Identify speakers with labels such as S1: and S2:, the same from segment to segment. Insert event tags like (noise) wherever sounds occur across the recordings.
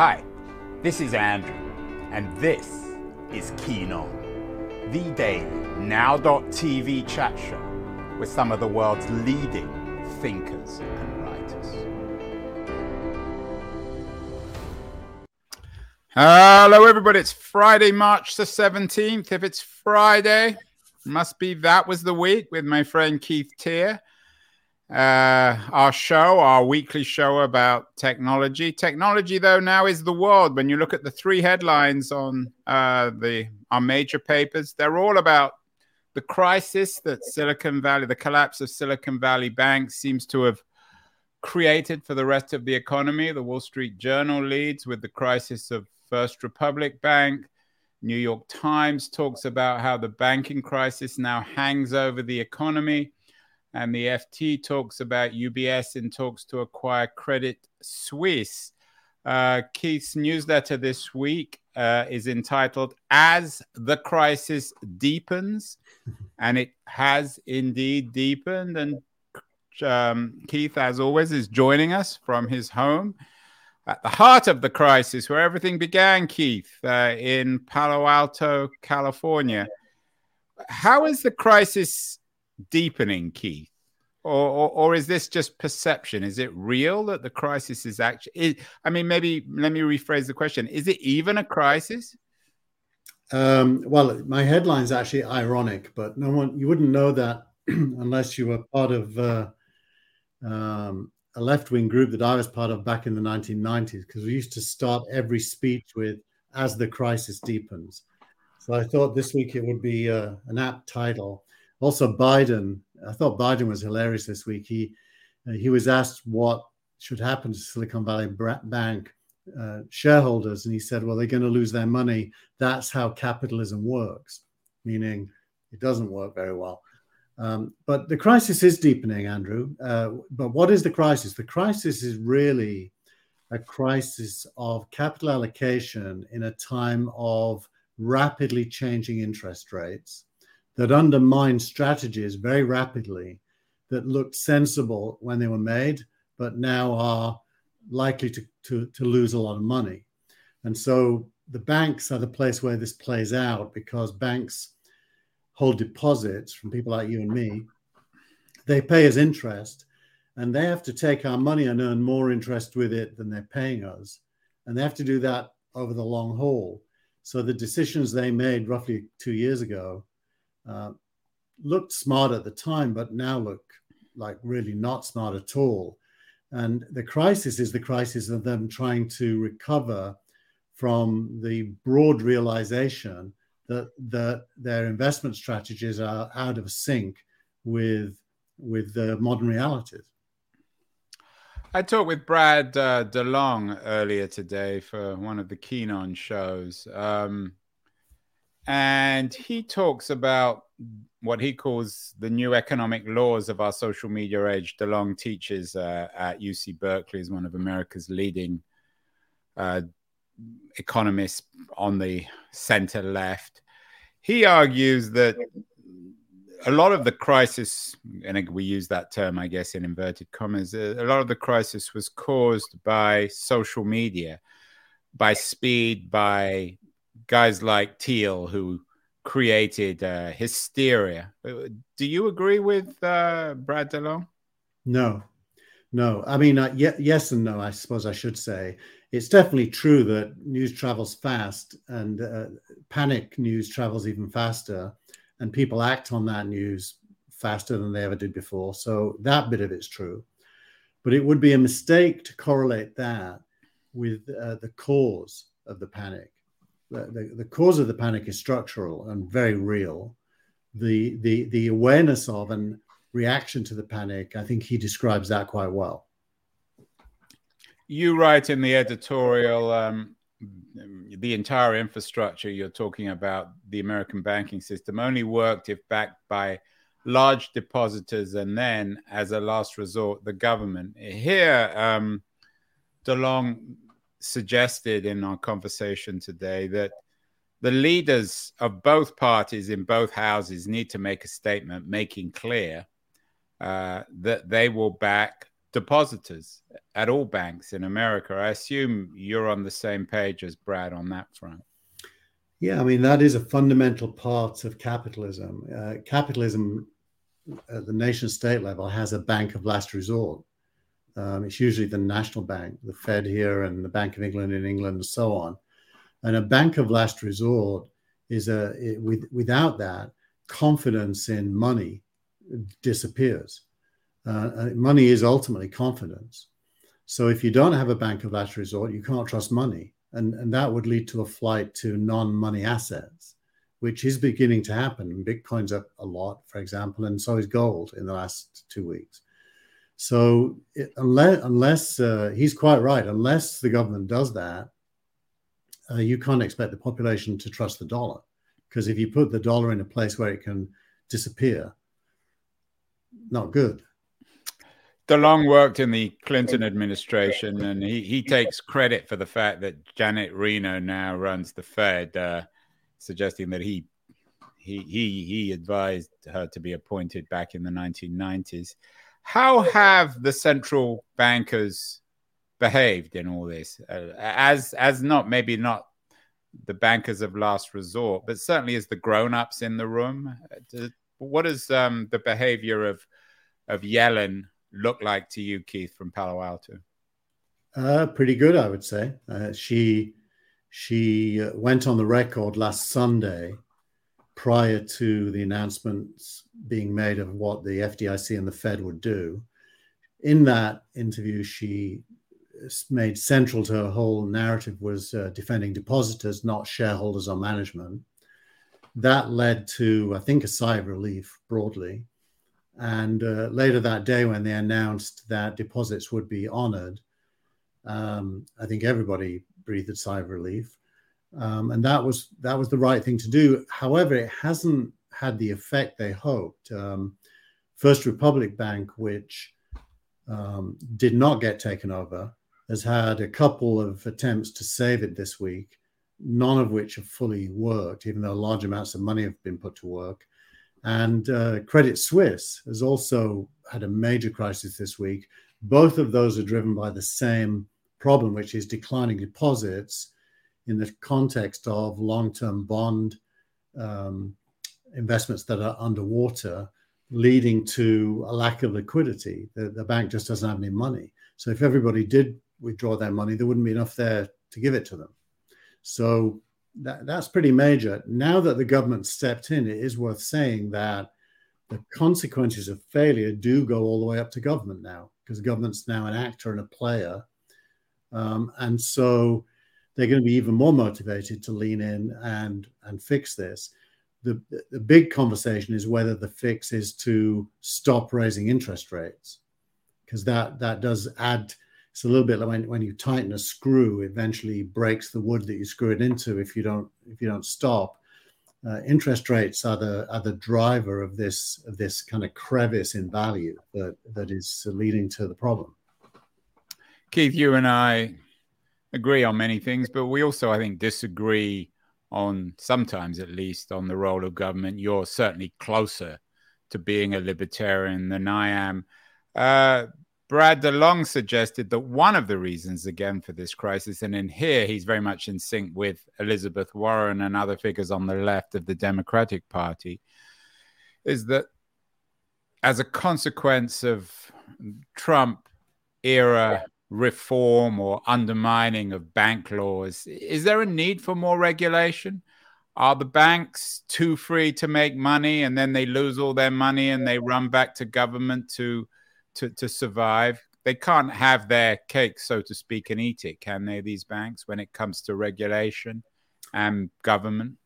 S1: Hi, this is Andrew, and this is Keen On, the daily now.tv chat show with some of the world's leading thinkers and writers. Hello, everybody. It's Friday, March the 17th. If it's Friday, must be that was the week with my friend Keith Teare uh, our show, our weekly show about technology. Technology, though, now is the world. When you look at the three headlines on uh, the our major papers, they're all about the crisis that Silicon Valley, the collapse of Silicon Valley Bank, seems to have created for the rest of the economy. The Wall Street Journal leads with the crisis of First Republic Bank. New York Times talks about how the banking crisis now hangs over the economy and the FT talks about UBS in talks to acquire Credit Suisse. Uh, Keith's newsletter this week uh, is entitled As the Crisis Deepens, (laughs) and it has indeed deepened. And um, Keith, as always, is joining us from his home at the heart of the crisis where everything began, Keith, uh, in Palo Alto, California. How is the crisis deepening, Keith? Or, or, or, is this just perception? Is it real that the crisis is actually? Is, I mean, maybe let me rephrase the question: Is it even a crisis?
S2: Um, well, my headline is actually ironic, but no one you wouldn't know that (clears throat) unless you were part of uh, um, a left-wing group that I was part of back in the 1990s, because we used to start every speech with "As the crisis deepens." So I thought this week it would be uh, an apt title. Also, Biden I thought Biden was hilarious this week. He uh, he was asked what should happen to Silicon Valley Bank uh, shareholders, and he said, "Well, they're going to lose their money. That's how capitalism works," meaning it doesn't work very well. Um, but the crisis is deepening, Andrew. Uh, but what is the crisis? The crisis is really a crisis of capital allocation in a time of rapidly changing interest rates that undermined strategies very rapidly that looked sensible when they were made, but now are likely to, to, to lose a lot of money. And so the banks are the place where this plays out because banks hold deposits from people like you and me. They pay us interest, and they have to take our money and earn more interest with it than they're paying us. And they have to do that over the long haul. So the decisions they made roughly two years ago uh, looked smart at the time, but now look like really not smart at all. And the crisis is the crisis of them trying to recover from the broad realization that, that their investment strategies are out of sync with, with the modern realities.
S1: I talked with Brad uh, DeLong earlier today for one of the Keen On shows. Um, and he talks about what he calls the new economic laws of our social media age. DeLong teaches uh, at UC Berkeley, is one of America's leading uh, economists on the center left. He argues that a lot of the crisis, and we use that term, I guess, in inverted commas, a lot of the crisis was caused by social media, by speed, by guys like Thiel who created uh, hysteria. Uh, do you agree with uh, Brad DeLong?
S2: No, no. I mean, uh, y- yes and no. I suppose I should say it's definitely true that news travels fast, and uh, panic news travels even faster, and people act on that news faster than they ever did before. So that bit of it's true, but it would be a mistake to correlate that with uh, the cause of the panic the, the cause of the panic is structural and very real. The, the, the awareness of and reaction to the panic, I think he describes that quite well.
S1: You write in the editorial um, the entire infrastructure you're talking about, the American banking system, only worked if backed by large depositors and then, as a last resort, the government. Here, um, DeLong suggested in our conversation today that the leaders of both parties in both houses need to make a statement making clear uh, that they will back depositors at all banks in America. I assume you're on the same page as Brad on that front.
S2: Yeah, I mean, that is a fundamental part of capitalism. Uh, capitalism at the nation state level has a bank of last resort. Um, it's usually the national bank, the Fed here, and the Bank of England in England, and so on. And a bank of last resort is a it, with, without that confidence in money disappears. Uh, uh, money is ultimately confidence. So if you don't have a bank of last resort, you can't trust money, and and that would lead to a flight to non-money assets, which is beginning to happen. Bitcoin's up a lot, for example, and so is gold in the last two weeks. So it, unless unless uh, he's quite right, unless the government does that, uh, you can't expect the population to trust the dollar, because if you put the dollar in a place where it can disappear, not good.
S1: DeLong worked in the Clinton administration, and he, he takes credit for the fact that Janet Reno now runs the Fed, uh, suggesting that he he he he advised her to be appointed back in the 1990s. How have the central bankers behaved in all this? Uh, as as not maybe not the bankers of last resort, but certainly as the grown-ups in the room. Uh, what is um, the behavior of of Yellen look like to you, Keith, from Palo Alto?
S2: Uh, pretty good, I would say. Uh, she she uh, went on the record last Sunday prior to the announcements being made of what the FDIC and the Fed would do. In that interview, she made central to her whole narrative was uh, defending depositors, not shareholders or management. That led to, I think, a sigh of relief broadly. And uh, later that day, when they announced that deposits would be honored, um, I think everybody breathed a sigh of relief um, and that was that was the right thing to do. However, it hasn't had the effect they hoped. Um, First Republic Bank, which um, did not get taken over, has had a couple of attempts to save it this week, none of which have fully worked, even though large amounts of money have been put to work. And uh, Credit Suisse has also had a major crisis this week. Both of those are driven by the same problem, which is declining deposits in the context of long-term bond um, investments that are underwater, leading to a lack of liquidity. The, the bank just doesn't have any money. So if everybody did withdraw their money, there wouldn't be enough there to give it to them. So that, that's pretty major. Now that the government stepped in, it is worth saying that the consequences of failure do go all the way up to government now, because government's now an actor and a player. Um, and so they're going to be even more motivated to lean in and and fix this. The, the big conversation is whether the fix is to stop raising interest rates, because that that does add. It's a little bit like when, when you tighten a screw, eventually breaks the wood that you screw it into. If you don't if you don't stop, uh, interest rates are the are the driver of this of this kind of crevice in value that that is leading to the problem.
S1: Keith, you and I agree on many things, but we also, I think, disagree on sometimes at least on the role of government. You're certainly closer to being a libertarian than I am. Uh, Brad DeLong suggested that one of the reasons, again, for this crisis, and in here he's very much in sync with Elizabeth Warren and other figures on the left of the Democratic Party, is that as a consequence of Trump era reform or undermining of bank laws. Is there a need for more regulation? Are the banks too free to make money and then they lose all their money and they run back to government to to, to survive? They can't have their cake, so to speak, and eat it, can they, these banks, when it comes to regulation and government?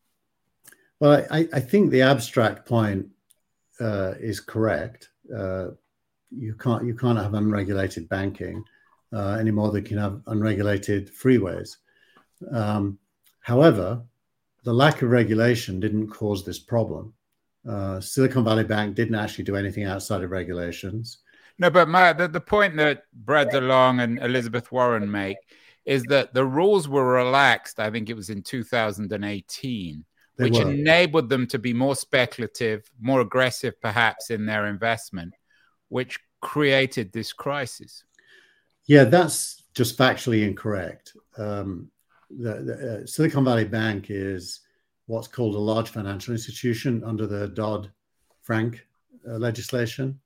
S2: Well, I, I think the abstract point uh, is correct. Uh, you can't you can't have unregulated banking uh, anymore they can have unregulated freeways. Um, however, the lack of regulation didn't cause this problem. Uh, Silicon Valley Bank didn't actually do anything outside of regulations.
S1: No, but my, the, the point that Brad DeLong and Elizabeth Warren make is that the rules were relaxed. I think it was in 2018, they which were. enabled them to be more speculative, more aggressive, perhaps, in their investment, which created this crisis.
S2: Yeah, that's just factually incorrect. Um, the, the uh, Silicon Valley Bank is what's called a large financial institution under the Dodd Frank uh, legislation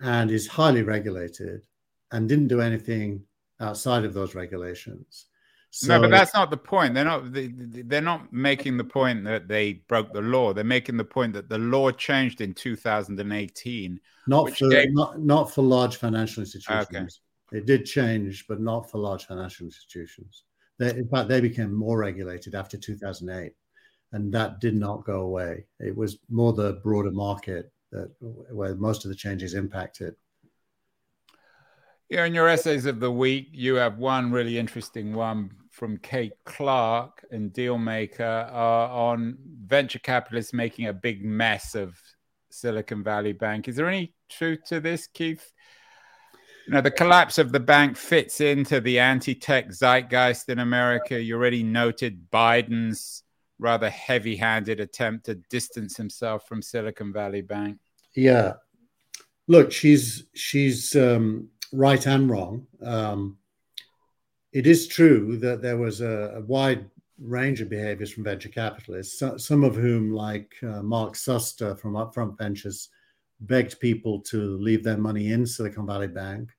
S2: and is highly regulated and didn't do anything outside of those regulations.
S1: So, no, but that's not the point. They're not. They're not making the point that they broke the law. They're making the point that the law changed in 2018.
S2: Not for gave... not, not for large financial institutions. Okay. It did change, but not for large financial institutions. They, in fact, they became more regulated after 2008, and that did not go away. It was more the broader market that where most of the changes impacted.
S1: Yeah, in your essays of the week, you have one really interesting one from Kate Clark and Dealmaker uh, on venture capitalists making a big mess of Silicon Valley Bank. Is there any truth to this, Keith? You know, the collapse of the bank fits into the anti-tech zeitgeist in America. You already noted Biden's rather heavy-handed attempt to distance himself from Silicon Valley Bank.
S2: Yeah, look, she's she's um, right and wrong. Um, it is true that there was a, a, wide range of behaviors from venture capitalists, so, some of whom, like uh, Mark Suster from Upfront Ventures, begged people to leave their money in Silicon Valley Bank.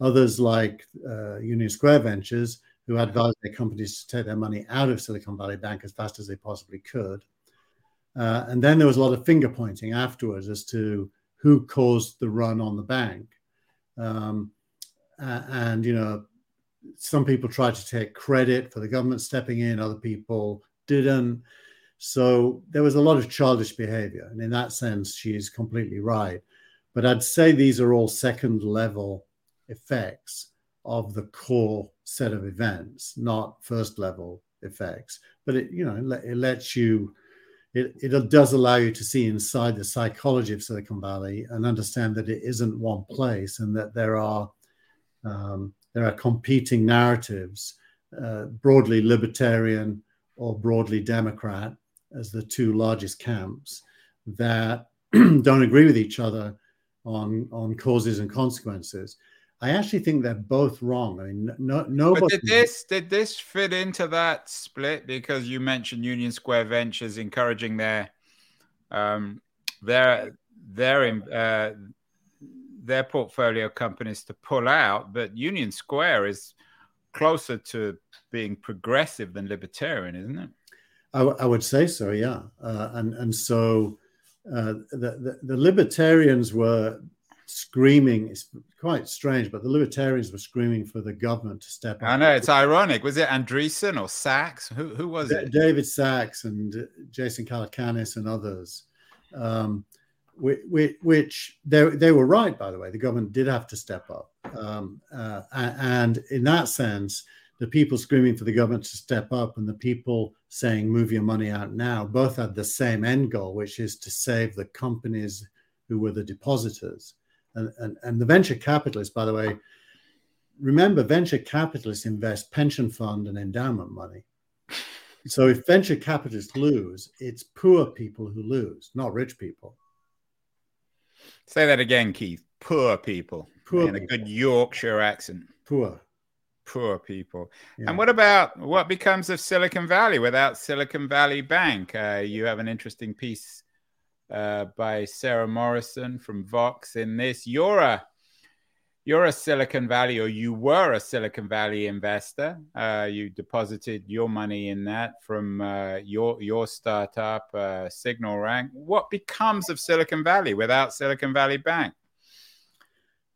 S2: Others, like uh, Union Square Ventures, who advised their companies to take their money out of Silicon Valley Bank as fast as they possibly could. Uh, and then there was a lot of finger pointing afterwards as to who caused the run on the bank. Um, and, you know, some people tried to take credit for the government stepping in, other people didn't. So there was a lot of childish behavior. And in that sense, she's completely right. But I'd say these are all second level effects of the core set of events, not first level effects. But it, you know, it, lets you it, it does allow you to see inside the psychology of Silicon Valley and understand that it isn't one place and that there are um, there are competing narratives, uh, broadly libertarian or broadly Democrat, as the two largest camps that (clears throat) don't agree with each other on on causes and consequences. I actually think they're both wrong. I mean, no, nobody.
S1: But did this did this fit into that split? Because you mentioned Union Square Ventures encouraging their um, their their uh, their portfolio companies to pull out, but Union Square is closer to being progressive than libertarian, isn't it?
S2: I, w- I would say so, yeah. Uh, and and so uh, the, the, the libertarians were screaming. It's quite strange, but the libertarians were screaming for the government to step
S1: up. I know it's ironic. Was it Andreessen or Sacks? Who who was D- it?
S2: David Sacks and Jason Calacanis and others. Um, which, which they, they were right, by the way. The government did have to step up. Um, uh, and in that sense, the people screaming for the government to step up and the people saying, move your money out now, both had the same end goal, which is to save the companies who were the depositors. And, and, and the venture capitalists, by the way, remember, venture capitalists invest pension fund and endowment money. (laughs) So if venture capitalists lose, it's poor people who lose, not rich people.
S1: Say that again, Keith. Poor people. Poor in a good Yorkshire accent.
S2: Poor.
S1: Poor people. Yeah. And what about what becomes of Silicon Valley without Silicon Valley Bank? Uh, you have an interesting piece uh, by Sara Morrison from Vox in this. You're a you're a Silicon Valley, or you were a Silicon Valley investor. Uh, you deposited your money in that from uh, your your startup, uh, SignalRank. What becomes of Silicon Valley without Silicon Valley Bank?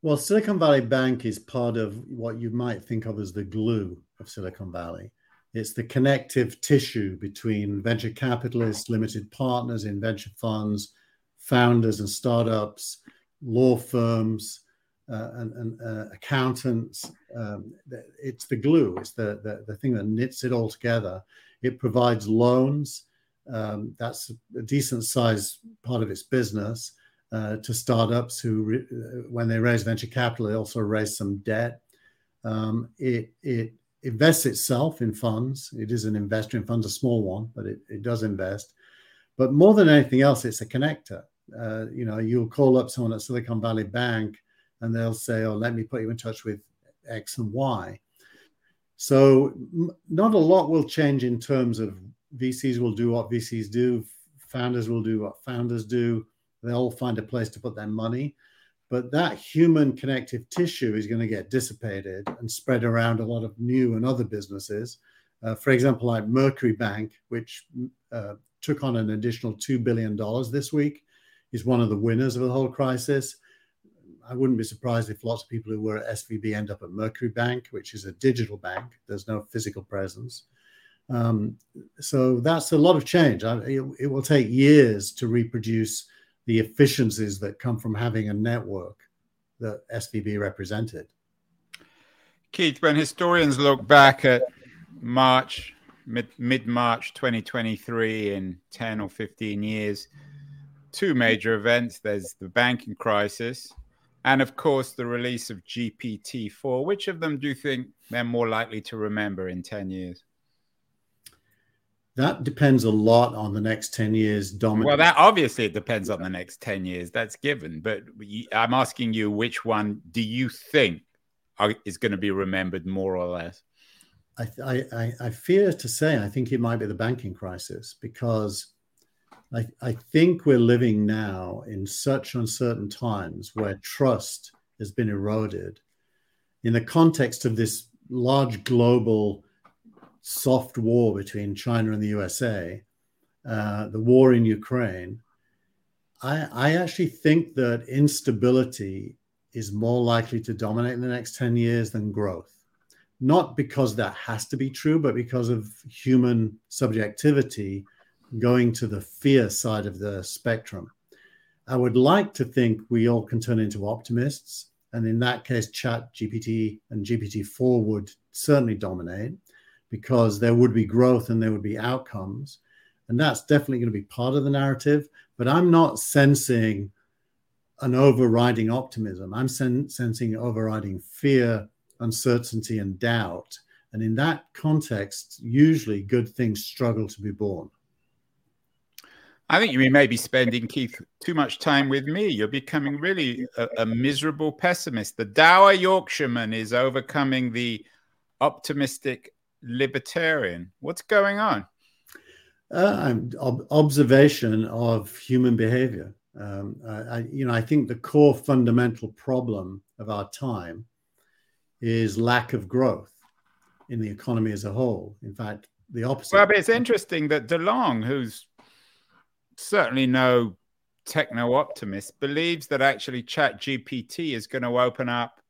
S2: Well, Silicon Valley Bank is part of what you might think of as the glue of Silicon Valley. It's the connective tissue between venture capitalists, limited partners in venture funds, founders and startups, law firms, uh, and, and uh, accountants. Um, it's the glue. It's the, the, the thing that knits it all together. It provides loans. Um, that's a decent sized part of its business uh, to startups who, re- uh, when they raise venture capital, they also raise some debt. Um, it, it invests itself in funds. It is an investor in funds, a small one, but it, it does invest. But more than anything else, it's a connector. Uh, you know, you'll call up someone at Silicon Valley Bank and they'll say, "Oh, let me put you in touch with X and Y." So not a lot will change in terms of VCs will do what VCs do, founders will do what founders do. They'll find a place to put their money. But that human connective tissue is going to get dissipated and spread around a lot of new and other businesses. Uh, for example, like Mercury Bank, which uh, took on an additional $2 billion this week, is one of the winners of the whole crisis. I wouldn't be surprised if lots of people who were at SVB end up at Mercury Bank, which is a digital bank. There's no physical presence. Um, so that's a lot of change. I, it, it, will take years to reproduce the efficiencies that come from having a network that SVB represented.
S1: Keith, when historians look back at March, mid March 2023, in 10 or 15 years, two major events there's the banking crisis and of course the release of GPT-4. Which of them do you think they're more likely to remember in 10 years?
S2: That depends a lot on the next 10 years dominance.
S1: Well, that obviously it depends on the next 10 years. That's given. But I'm asking you, which one do you think is going to be remembered more or less?
S2: I, I, I fear to say, I think it might be the banking crisis because I, I think we're living now in such uncertain times where trust has been eroded. In the context of this large global soft war between China and the USA, uh, the war in Ukraine, I, I actually think that instability is more likely to dominate in the next 10 years than growth. Not because that has to be true, but because of human subjectivity going to the fear side of the spectrum. I would like to think we all can turn into optimists. And in that case, Chat GPT and GPT-4 would certainly dominate because there would be growth and there would be outcomes. And that's definitely going to be part of the narrative. But I'm not sensing an overriding optimism. I'm sen- sensing overriding fear, uncertainty, and doubt. And in that context, usually good things struggle to be born.
S1: I think you may be spending, Keith, too much time with me. You're becoming really a, a miserable pessimist. The dour Yorkshireman is overcoming the optimistic libertarian. What's going on?
S2: Uh, ob- observation of human behavior. Um, I, you know, I think the core fundamental problem of our time is lack of growth in the economy as a whole. In fact, the opposite.
S1: Well, but it's interesting that DeLong, who's certainly no techno optimist, believes that actually Chat GPT is going to open up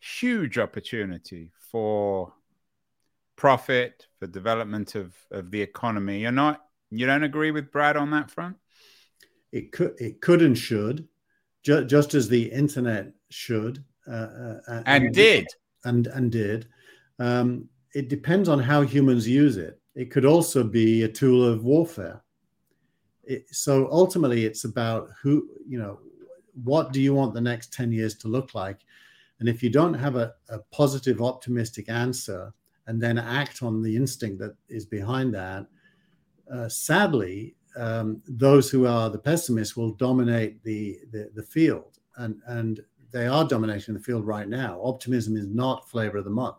S1: huge opportunity for profit, for development of, of the economy. You're not you don't agree with Brad on that front?
S2: It could it could and should, ju- just as the internet should uh, uh,
S1: and, and, did
S2: and and did. Um, it depends on how humans use it. It could also be a tool of warfare it, so ultimately it's about who you know what do you want the next 10 years to look like and if you don't have a, a positive optimistic answer and then act on the instinct that is behind that uh, sadly um, those who are the pessimists will dominate the, the, the field. And and they are dominating the field right now. Optimism is not flavor of the month.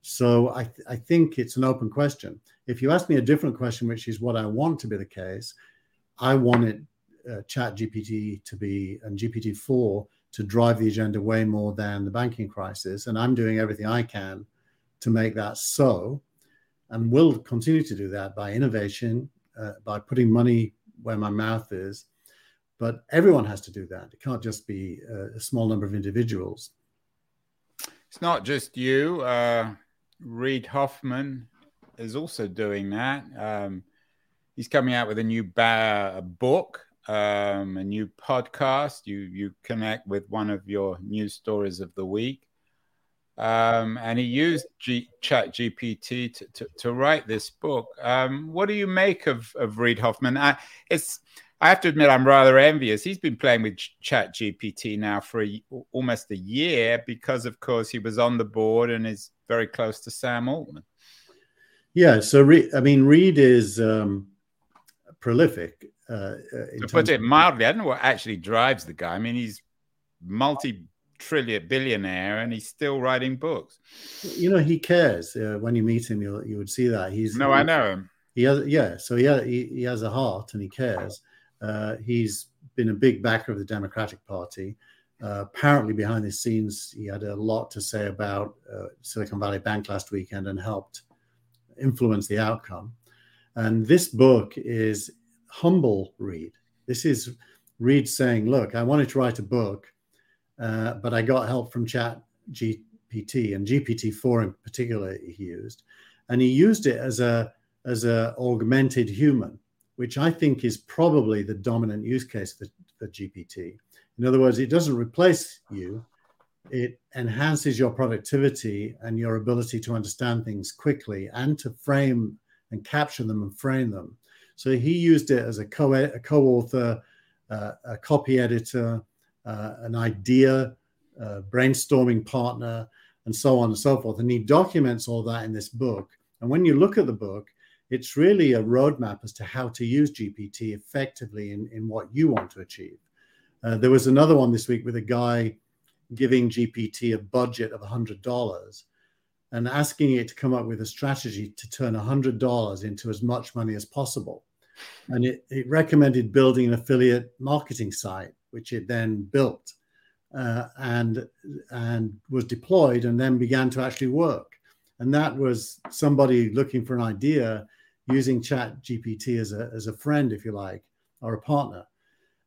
S2: So I, th- I think it's an open question. If you ask me a different question which is what i want to be the case I wanted uh, Chat GPT to be and GPT four to drive the agenda way more than the banking crisis, and I'm doing everything I can to make that so, and will continue to do that by innovation, uh, by putting money where my mouth is. But everyone has to do that. It can't just be a, a small number of individuals.
S1: It's not just you. Uh, Hoffman is also doing that. Um, he's coming out with a new ba- book, um, a new podcast. You you connect with one of your news stories of the week, um, and he used G- Chat GPT to, to, to, write this book. Um, what do you make of of Reid Hoffman? I, it's I have to admit I'm rather envious. He's been playing with Chat GPT now for a, almost a year because, of course, he was on the board and is very close to Sam Altman.
S2: Yeah, so Reid, I mean, Reid is um, prolific. Uh,
S1: uh to put it mildly, I don't know what actually drives the guy. I mean, he's multi trillion billionaire and he's still writing books.
S2: You know, he cares. Uh, when you meet him, you you would see that he's
S1: no,
S2: he,
S1: I know him.
S2: He has, yeah. So he, he, he has a heart and he cares. Uh, he's been a big backer of the Democratic Party. Uh, apparently, behind the scenes, he had a lot to say about uh, Silicon Valley Bank last weekend and helped influence the outcome. And this book is humble read. This is Reid saying, "Look, I wanted to write a book, uh, but I got help from Chat GPT and GPT-4 in particular. He used, and he used it as a as a augmented human, which I think is probably the dominant use case for, for GPT. In other words, it doesn't replace you; it enhances your productivity and your ability to understand things quickly and to frame and capture them and frame them. So he used it as a, co- a co-author, uh, a copy editor, an idea, uh, brainstorming partner, and so on and so forth. And he documents all that in this book. And when you look at the book, it's really a roadmap as to how to use GPT effectively in, in what you want to achieve. Uh, there was another one this week with a guy giving GPT a budget of $100 and asking it to come up with a strategy to turn $100 into as much money as possible. And it, it recommended building an affiliate marketing site, which it then built uh, and, and was deployed and then began to actually work. And that was somebody looking for an idea using Chat GPT as a, as a friend, if you like, or a partner.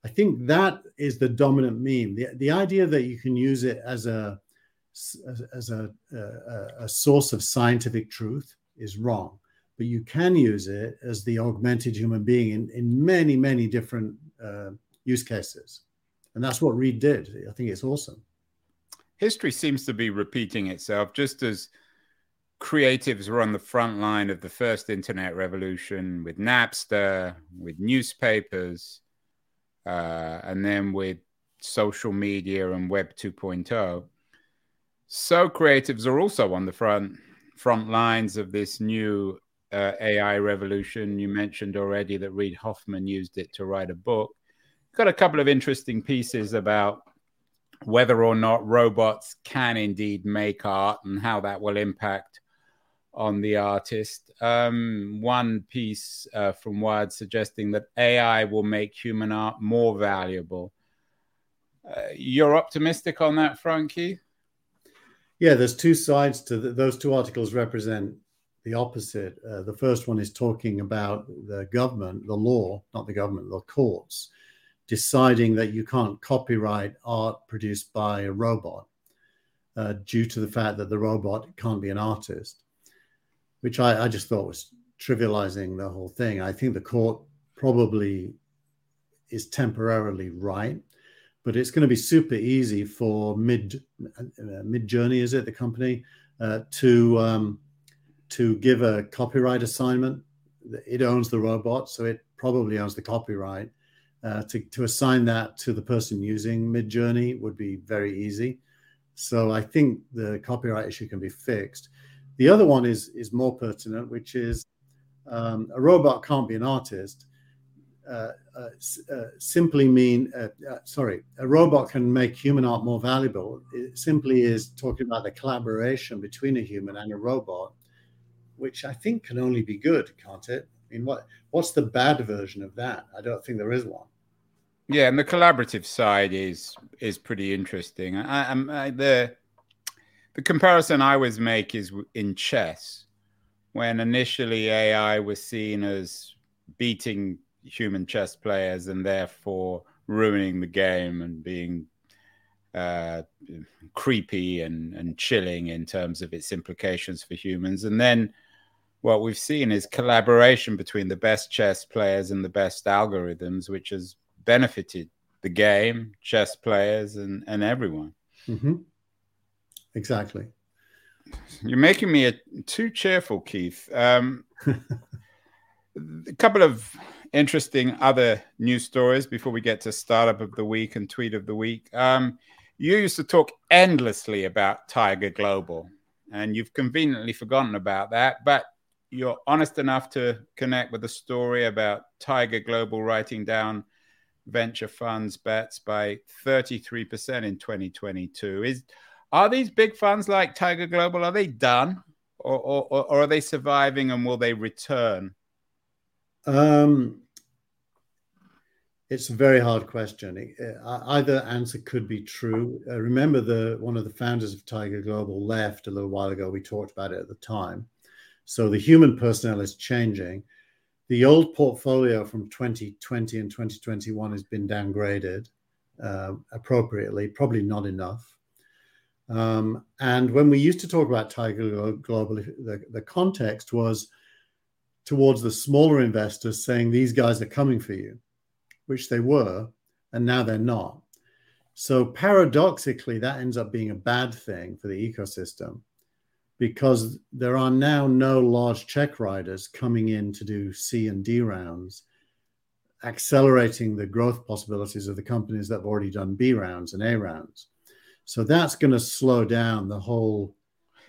S2: I think that is the dominant meme. The, the idea that you can use it as a as, as a, a, a, source of scientific truth is wrong, but you can use it as the augmented human being in, in many, many different uh, use cases. And that's what Reid did. I think it's awesome.
S1: History seems to be repeating itself just as creatives were on the front line of the first internet revolution with Napster, with newspapers, uh, and then with social media and Web 2.0. So creatives are also on the front front lines of this new uh, AI revolution. You mentioned already that Reid Hoffman used it to write a book. Got a couple of interesting pieces about whether or not robots can indeed make art and how that will impact on the artist. Um, one piece uh, from Wired suggesting that AI will make human art more valuable. Uh, you're optimistic on that, Frankie?
S2: Yeah, there's two sides to those two articles represent the opposite. Uh, the first one is talking about the government, the law, not the government, the courts, deciding that you can't copyright art produced by a robot uh, due to the fact that the robot can't be an artist which I, I just thought was trivializing the whole thing. I think the court probably is temporarily right, but it's going to be super easy for mid uh, Midjourney, is it the company, uh, to um, to give a copyright assignment. It owns the robot, so it probably owns the copyright. Uh, to, to assign that to the person using Midjourney would be very easy. So I think the copyright issue can be fixed. The other one is is more pertinent, which is um, a robot can't be an artist. Uh, uh, uh, simply mean uh, sorry, a robot can make human art more valuable. It simply is talking about the collaboration between a human and a robot, which I think can only be good, can't it? I mean, what what's the bad version of that? I don't think there is one.
S1: Yeah, and the collaborative side is is pretty interesting. I, I, the the comparison I always make is in chess, when initially AI was seen as beating human chess players and therefore ruining the game and being uh, creepy and, and chilling in terms of its implications for humans. And then what we've seen is collaboration between the best chess players and the best algorithms, which has benefited the game, chess players, and, and everyone.
S2: Mm-hmm. Exactly.
S1: You're making me a, too cheerful, Keith. Um, a couple of interesting other news stories before we get to startup of the week and tweet of the week. Um, you used to talk endlessly about Tiger Global, and you've conveniently forgotten about that. But you're honest enough to connect with the story about Tiger Global writing down venture funds bets by 33% in 2022. Is are these big funds like Tiger Global are they done or, or, or are they surviving and will they return?
S2: Um, it's a very hard question. Uh, either answer could be true. Uh, remember, the one of the founders of Tiger Global left a little while ago. We talked about it at the time. So the human personnel is changing. The old portfolio from 2020 and 2021 has been downgraded uh, appropriately, probably not enough. Um, and when we used to talk about Tiger Global, the, the context was towards the smaller investors saying these guys are coming for you which they were, and now they're not. So paradoxically, that ends up being a bad thing for the ecosystem because there are now no large check riders coming in to do C and D rounds, accelerating the growth possibilities of the companies that have already done B rounds and A rounds. So that's going to slow down the whole.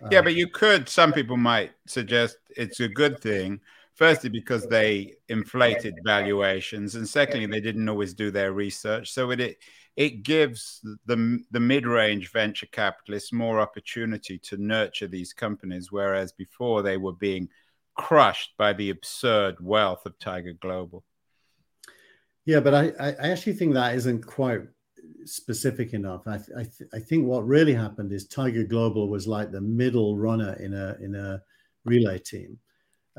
S1: Uh, yeah, but you could, some people might suggest it's a good thing firstly because they inflated valuations and secondly they didn't always do their research. So it it gives the the mid-range venture capitalists more opportunity to nurture these companies whereas before they were being crushed by the absurd wealth of tiger global.
S2: Yeah but i i actually think that isn't quite specific enough. I I, th- I think what really happened is tiger global was like the middle runner in a in a relay team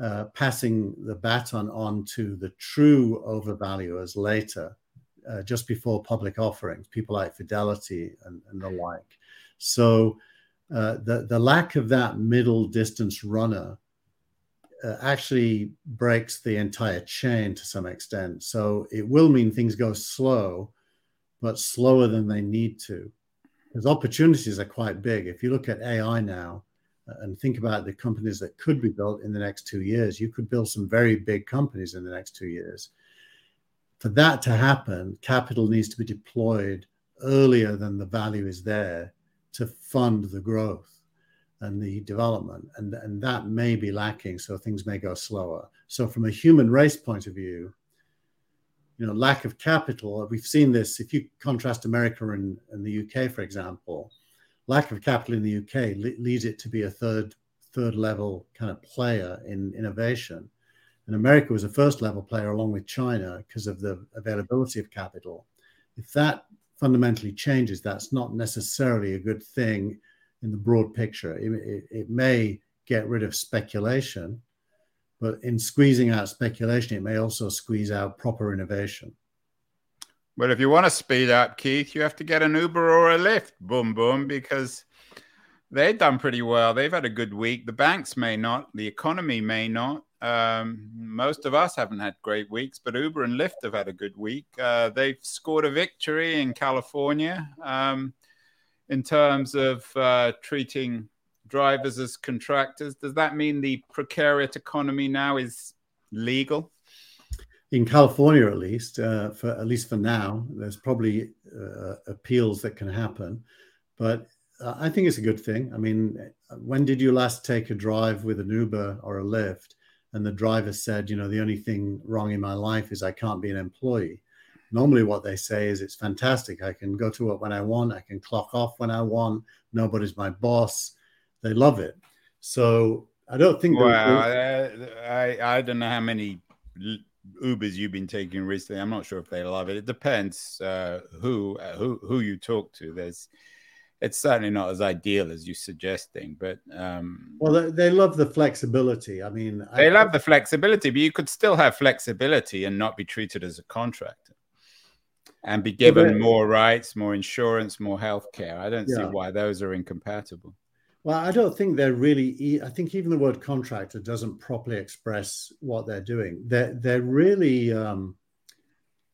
S2: uh, passing the baton on to the true overvaluers later, uh, just before public offerings, people like Fidelity and, and the like. So uh, the, the lack of that middle distance runner uh, actually breaks the entire chain to some extent. So it will mean things go slow, but slower than they need to. Because opportunities are quite big. If you look at AI now, and think about the companies that could be built in the next two years. You could build some very big companies in the next two years. For that to happen, capital needs to be deployed earlier than the value is there to fund the growth and the development. And, and that may be lacking, so things may go slower. So, from a human race point of view, you know, lack of capital, we've seen this. If you contrast America and, and the UK, for example, lack of capital in the UK leads it to be a third third level kind of player in innovation. And America was a first level player along with China because of the availability of capital. If that fundamentally changes, that's not necessarily a good thing in the broad picture. It, it, it may get rid of speculation, but in squeezing out speculation, it may also squeeze out proper innovation.
S1: But if you want to speed up, Keith, you have to get an Uber or a Lyft, boom, boom, because they've done pretty well. They've had a good week. The banks may not, the economy may not. Um, most of us haven't had great weeks, but Uber and Lyft have had a good week. Uh, they've scored a victory in California um, in terms of uh, treating drivers as contractors. Does that mean the precariat economy now is legal?
S2: In California, at least, uh, for at least for now, there's probably uh, appeals that can happen, but uh, I think it's a good thing. I mean, when did you last take a drive with an Uber or a Lyft, and the driver said, you know, the only thing wrong in my life is I can't be an employee. Normally, what they say is it's fantastic. I can go to work when I want. I can clock off when I want. Nobody's my boss. They love it. So I don't think.
S1: Well, I, I, I don't know how many Ubers you've been taking recently. I'm not sure if they love it. It depends uh, who uh, who who you talk to. There's it's certainly not as ideal as you're suggesting, but um,
S2: well, they, they love the flexibility. I mean,
S1: they
S2: I,
S1: love the flexibility, but you could still have flexibility and not be treated as a contractor and be given more rights, more insurance, more health care. I don't yeah. see why those are incompatible.
S2: Well, I don't think they're really. I think even the word contractor doesn't properly express what they're doing. They're they're really um,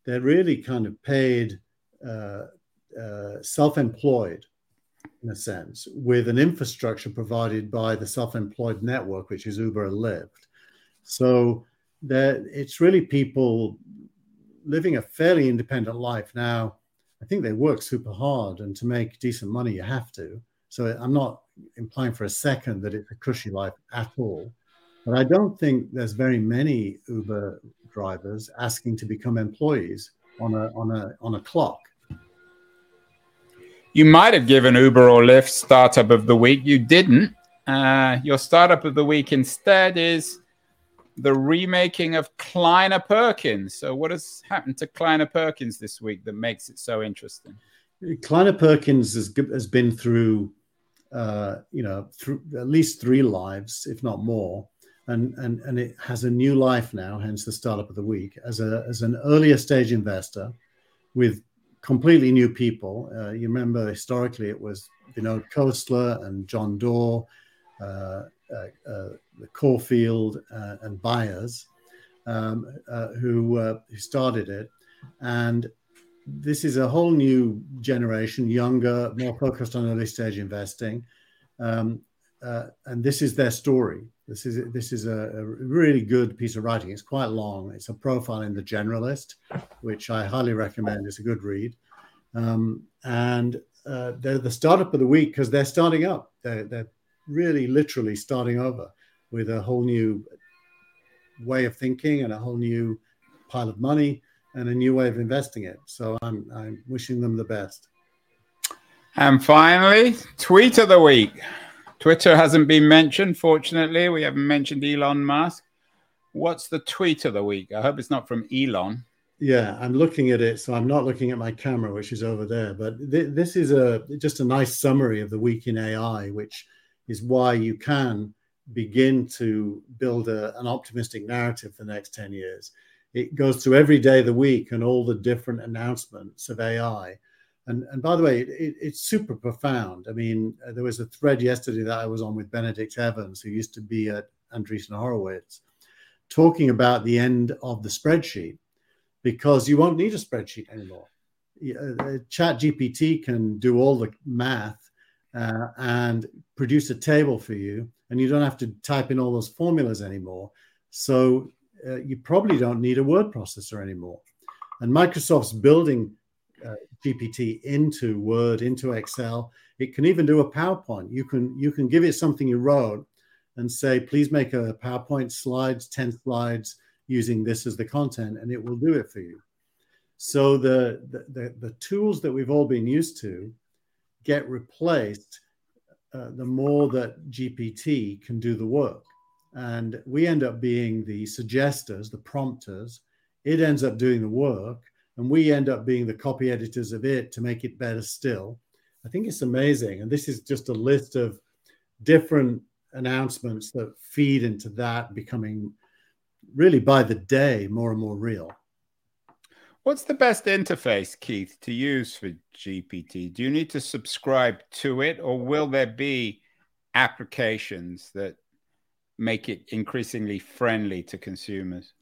S2: they're really kind of paid uh, uh, self-employed in a sense with an infrastructure provided by the self-employed network, which is Uber and Lyft. So that it's really people living a fairly independent life now. I think they work super hard, and to make decent money, you have to. So I'm not implying for a second that it's a cushy life at all. But I don't think there's very many Uber drivers asking to become employees. on a on a on a clock.
S1: You might have given Uber or Lyft startup of the week. You didn't. Uh, your startup of the week instead is the remaking of Kleiner Perkins. So, what has happened to Kleiner Perkins this week that makes it so interesting?
S2: Kleiner Perkins has, has been through, uh, you know, through at least three lives, if not more, and and and it has a new life now. Hence the startup of the week as a as an earlier stage investor with completely new people. Uh, you remember historically it was Vinod Khosla and John Doerr. Uh, uh, uh, Caufield uh, and Byers, um, who, who started it. And this is a whole new generation, younger, more focused on early stage investing. Um, uh, and this is their story. This is this is a, a, really good piece of writing. It's quite long. It's a profile in the Generalist, which I highly recommend. It's a good read, um, and uh, they're the startup of the week because they're starting up. They're, they're really literally starting over with a whole new way of thinking and a whole new pile of money and a new way of investing it. So I'm, I'm wishing them the best.
S1: And finally, tweet of the week. Twitter hasn't been mentioned, fortunately. We haven't mentioned Elon Musk. What's the tweet of the week? I hope it's not from Elon.
S2: Yeah, I'm looking at it, so I'm not looking at my camera, which is over there. But th- this is a just a nice summary of the week in AI, which is why you can begin to build a, an optimistic narrative for the next 10 years. It goes through every day of the week and all the different announcements of AI. And, and by the way, it, it, it's super profound. I mean, uh, there was a thread yesterday that I was on with Benedict Evans, who used to be at Andreessen Horowitz, talking about the end of the spreadsheet because you won't need a spreadsheet anymore. Uh, Chat GPT can do all the math uh, and produce a table for you, and you don't have to type in all those formulas anymore. So uh, you probably don't need a word processor anymore. And Microsoft's building uh, GPT into Word, into Excel. It can even do a PowerPoint. You can you can give it something you wrote and say, please make a PowerPoint slides, 10 slides using this as the content, and it will do it for you. So the, the, the, the tools that we've all been used to get replaced uh, the more that GPT can do the work. And we end up being the suggesters, the prompters. It ends up doing the work, and we end up being the copy editors of it to make it better still. I think it's amazing. And this is just a list of different announcements that feed into that becoming really by the day more and more real.
S1: What's the best interface, Keith, to use for GPT? Do you need to subscribe to it, or will there be applications that make it increasingly friendly to consumers?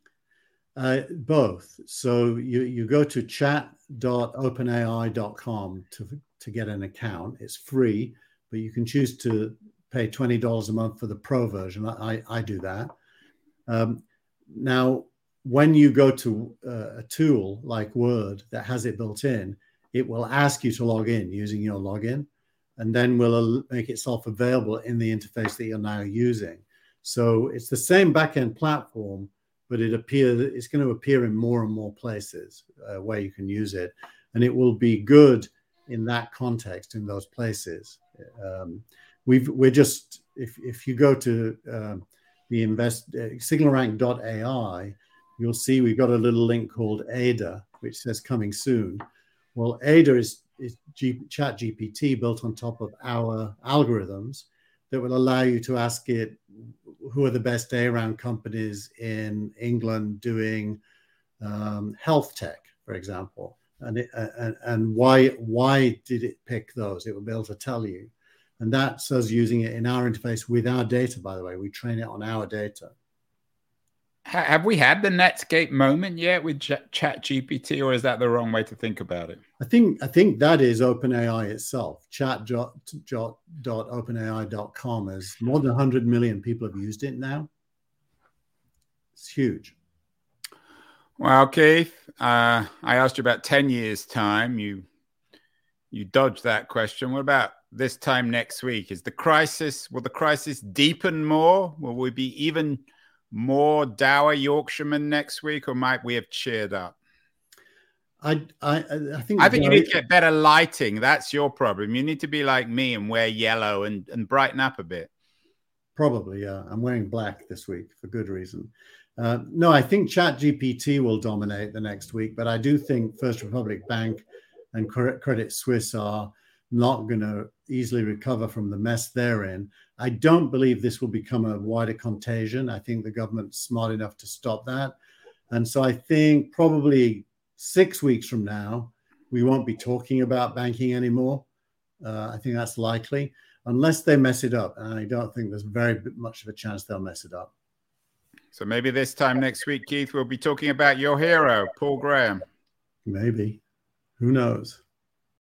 S2: Uh, both. So you, you go to chat.openai.com to, to get an account. It's free, but you can choose to pay $20 a month for the pro version. I, I do that. Um, now, when you go to uh, a tool like Word that has it built in, it will ask you to log in using your login and then will make itself available in the interface that you're now using. So it's the same backend platform, but it appears it's going to appear in more and more places uh, where you can use it, and it will be good in that context in those places. Um, we've we're just if if you go to um, the invest uh, signalrank.ai you'll see we've got a little link called Ada, which says coming soon. Well, Ada is, is G, Chat GPT built on top of our algorithms that will allow you to ask it who are the best day round companies in England doing um, health tech, for example, and, it, and and why why did it pick those? It will be able to tell you, and that's us using it in our interface with our data. By the way, we train it on our data
S1: have we had the Netscape moment yet with Chat GPT, or is that the wrong way to think about it?
S2: I think I think that is OpenAI itself. Chat.openai.com is more than 100 million people have used it now. It's huge.
S1: Well, Keith, uh, I asked you about 10 years' time. You you dodged that question. What about this time next week? Is the crisis will the crisis deepen more? Will we be even more dour Yorkshiremen next week, or might we have cheered up?
S2: I, I, I think.
S1: I think you need to get better lighting. That's your problem. You need to be like me and wear yellow and, and brighten up a bit.
S2: Probably, yeah. I'm wearing black this week for good reason. Uh, no, I think Chat GPT will dominate the next week, but I do think First Republic Bank and Credit Suisse are not going to easily recover from the mess they're in. I don't believe this will become a wider contagion. I think the government's smart enough to stop that. And so I think probably six weeks from now, we won't be talking about banking anymore. Uh, I think that's likely, unless they mess it up. And I don't think there's very much of a chance they'll mess it up.
S1: So maybe this time next week, Keith, we'll be talking about your hero, Paul Graham.
S2: Maybe. Who knows?